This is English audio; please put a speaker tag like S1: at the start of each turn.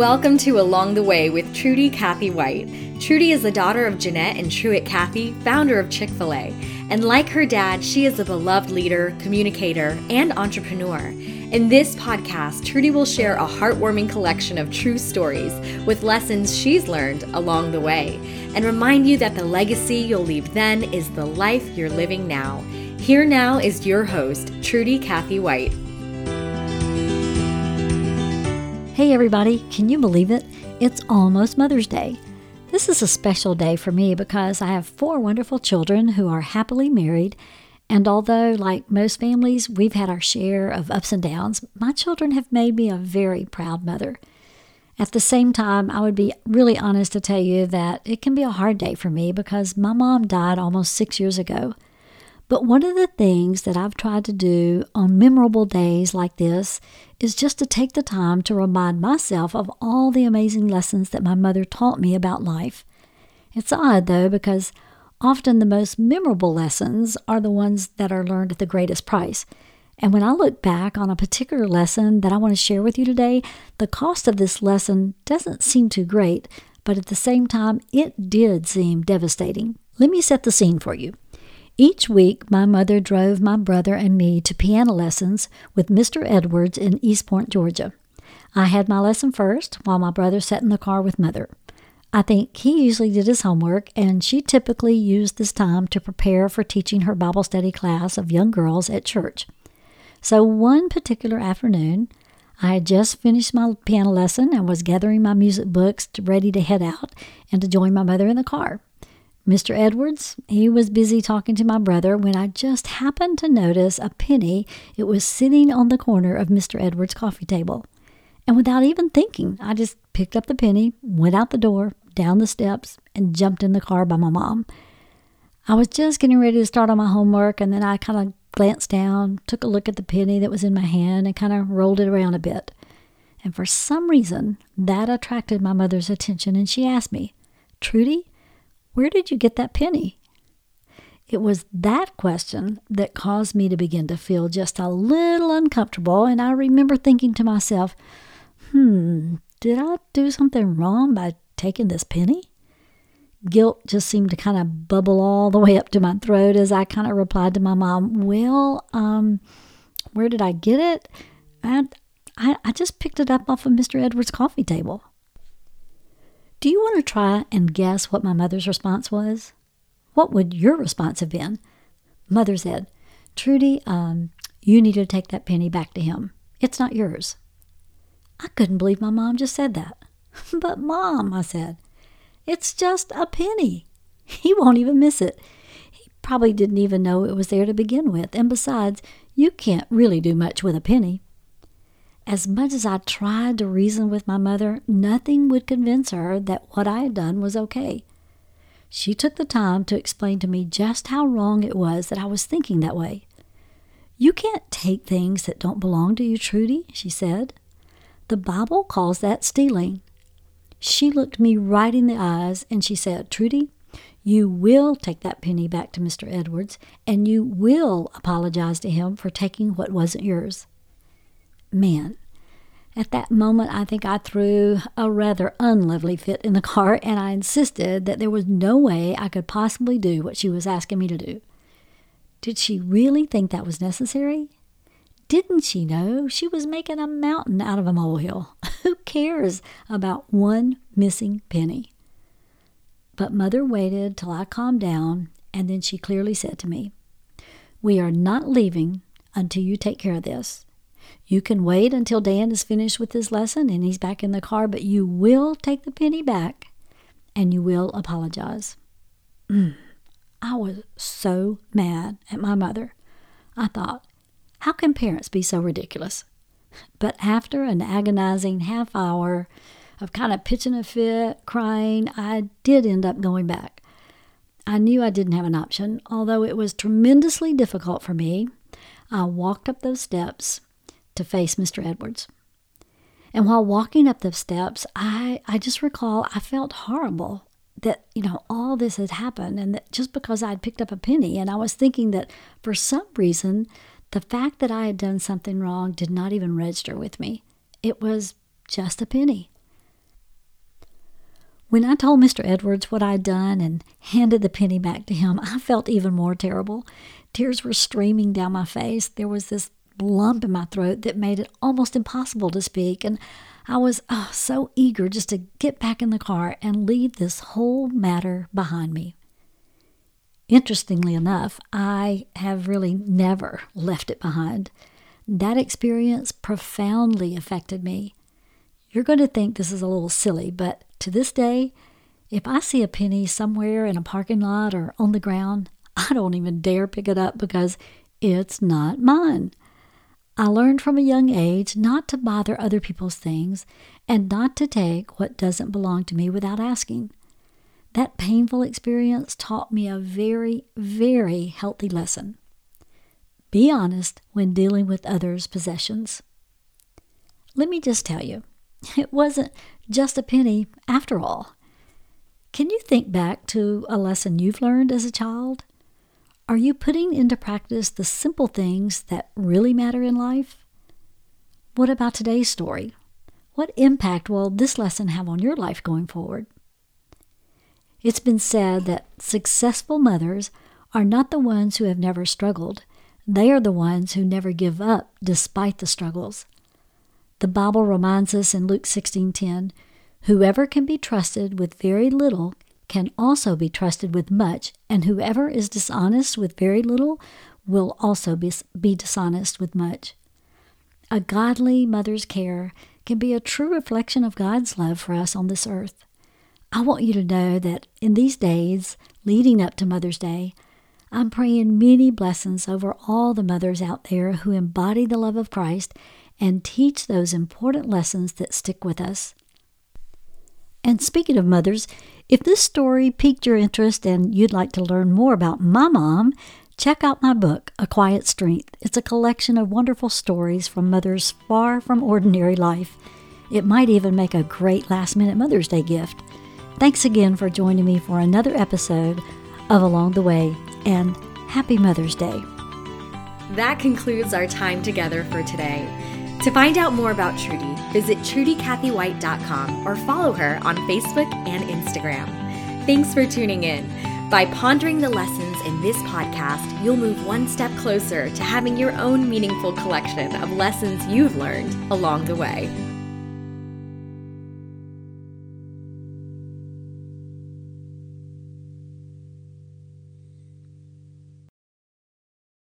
S1: Welcome to Along the Way with Trudy Cathy White. Trudy is the daughter of Jeannette and Truett Cathy, founder of Chick fil A. And like her dad, she is a beloved leader, communicator, and entrepreneur. In this podcast, Trudy will share a heartwarming collection of true stories with lessons she's learned along the way and remind you that the legacy you'll leave then is the life you're living now. Here now is your host, Trudy Cathy White.
S2: Hey, everybody, can you believe it? It's almost Mother's Day. This is a special day for me because I have four wonderful children who are happily married. And although, like most families, we've had our share of ups and downs, my children have made me a very proud mother. At the same time, I would be really honest to tell you that it can be a hard day for me because my mom died almost six years ago. But one of the things that I've tried to do on memorable days like this is just to take the time to remind myself of all the amazing lessons that my mother taught me about life. It's odd, though, because often the most memorable lessons are the ones that are learned at the greatest price. And when I look back on a particular lesson that I want to share with you today, the cost of this lesson doesn't seem too great, but at the same time, it did seem devastating. Let me set the scene for you. Each week, my mother drove my brother and me to piano lessons with Mr. Edwards in East Point, Georgia. I had my lesson first, while my brother sat in the car with mother. I think he usually did his homework, and she typically used this time to prepare for teaching her Bible study class of young girls at church. So one particular afternoon, I had just finished my piano lesson and was gathering my music books ready to head out and to join my mother in the car. Mr. Edwards, he was busy talking to my brother when I just happened to notice a penny. It was sitting on the corner of Mr. Edwards' coffee table. And without even thinking, I just picked up the penny, went out the door, down the steps, and jumped in the car by my mom. I was just getting ready to start on my homework, and then I kind of glanced down, took a look at the penny that was in my hand, and kind of rolled it around a bit. And for some reason, that attracted my mother's attention, and she asked me, Trudy, where did you get that penny? It was that question that caused me to begin to feel just a little uncomfortable, and I remember thinking to myself, hmm, did I do something wrong by taking this penny? Guilt just seemed to kind of bubble all the way up to my throat as I kind of replied to my mom, Well, um, where did I get it? And I, I just picked it up off of Mr. Edwards' coffee table. Do you want to try and guess what my mother's response was? What would your response have been? Mother said, Trudy, um, you need to take that penny back to him. It's not yours. I couldn't believe my mom just said that. but, Mom, I said, it's just a penny. He won't even miss it. He probably didn't even know it was there to begin with. And besides, you can't really do much with a penny. As much as I tried to reason with my mother, nothing would convince her that what I had done was okay. She took the time to explain to me just how wrong it was that I was thinking that way. You can't take things that don't belong to you, Trudy, she said. The Bible calls that stealing. She looked me right in the eyes and she said, Trudy, you will take that penny back to Mr. Edwards and you will apologize to him for taking what wasn't yours. Man, at that moment, I think I threw a rather unlovely fit in the car and I insisted that there was no way I could possibly do what she was asking me to do. Did she really think that was necessary? Didn't she know she was making a mountain out of a molehill? Who cares about one missing penny? But Mother waited till I calmed down, and then she clearly said to me, We are not leaving until you take care of this. You can wait until Dan is finished with his lesson and he's back in the car, but you will take the penny back and you will apologize. Mm. I was so mad at my mother. I thought, how can parents be so ridiculous? But after an agonizing half hour of kind of pitching a fit, crying, I did end up going back. I knew I didn't have an option, although it was tremendously difficult for me. I walked up those steps to face Mr. Edwards. And while walking up the steps, I, I just recall I felt horrible that, you know, all this had happened and that just because I'd picked up a penny and I was thinking that for some reason, the fact that I had done something wrong did not even register with me. It was just a penny. When I told Mr. Edwards what I'd done and handed the penny back to him, I felt even more terrible. Tears were streaming down my face. There was this lump in my throat that made it almost impossible to speak, and I was oh, so eager just to get back in the car and leave this whole matter behind me. Interestingly enough, I have really never left it behind. That experience profoundly affected me. You're going to think this is a little silly, but to this day, if I see a penny somewhere in a parking lot or on the ground, I don't even dare pick it up because it's not mine. I learned from a young age not to bother other people's things and not to take what doesn't belong to me without asking. That painful experience taught me a very, very healthy lesson. Be honest when dealing with others' possessions. Let me just tell you, it wasn't just a penny after all. Can you think back to a lesson you've learned as a child? Are you putting into practice the simple things that really matter in life? What about today's story? What impact will this lesson have on your life going forward? It's been said that successful mothers are not the ones who have never struggled. They are the ones who never give up despite the struggles. The Bible reminds us in Luke 16:10, whoever can be trusted with very little can also be trusted with much, and whoever is dishonest with very little will also be, be dishonest with much. A godly mother's care can be a true reflection of God's love for us on this earth. I want you to know that in these days leading up to Mother's Day, I'm praying many blessings over all the mothers out there who embody the love of Christ and teach those important lessons that stick with us. And speaking of mothers, if this story piqued your interest and you'd like to learn more about my mom, check out my book, A Quiet Strength. It's a collection of wonderful stories from mothers far from ordinary life. It might even make a great last minute Mother's Day gift. Thanks again for joining me for another episode of Along the Way, and happy Mother's Day.
S1: That concludes our time together for today. To find out more about Trudy, visit trudycathywhite.com or follow her on Facebook and Instagram. Thanks for tuning in. By pondering the lessons in this podcast, you'll move one step closer to having your own meaningful collection of lessons you've learned along the way.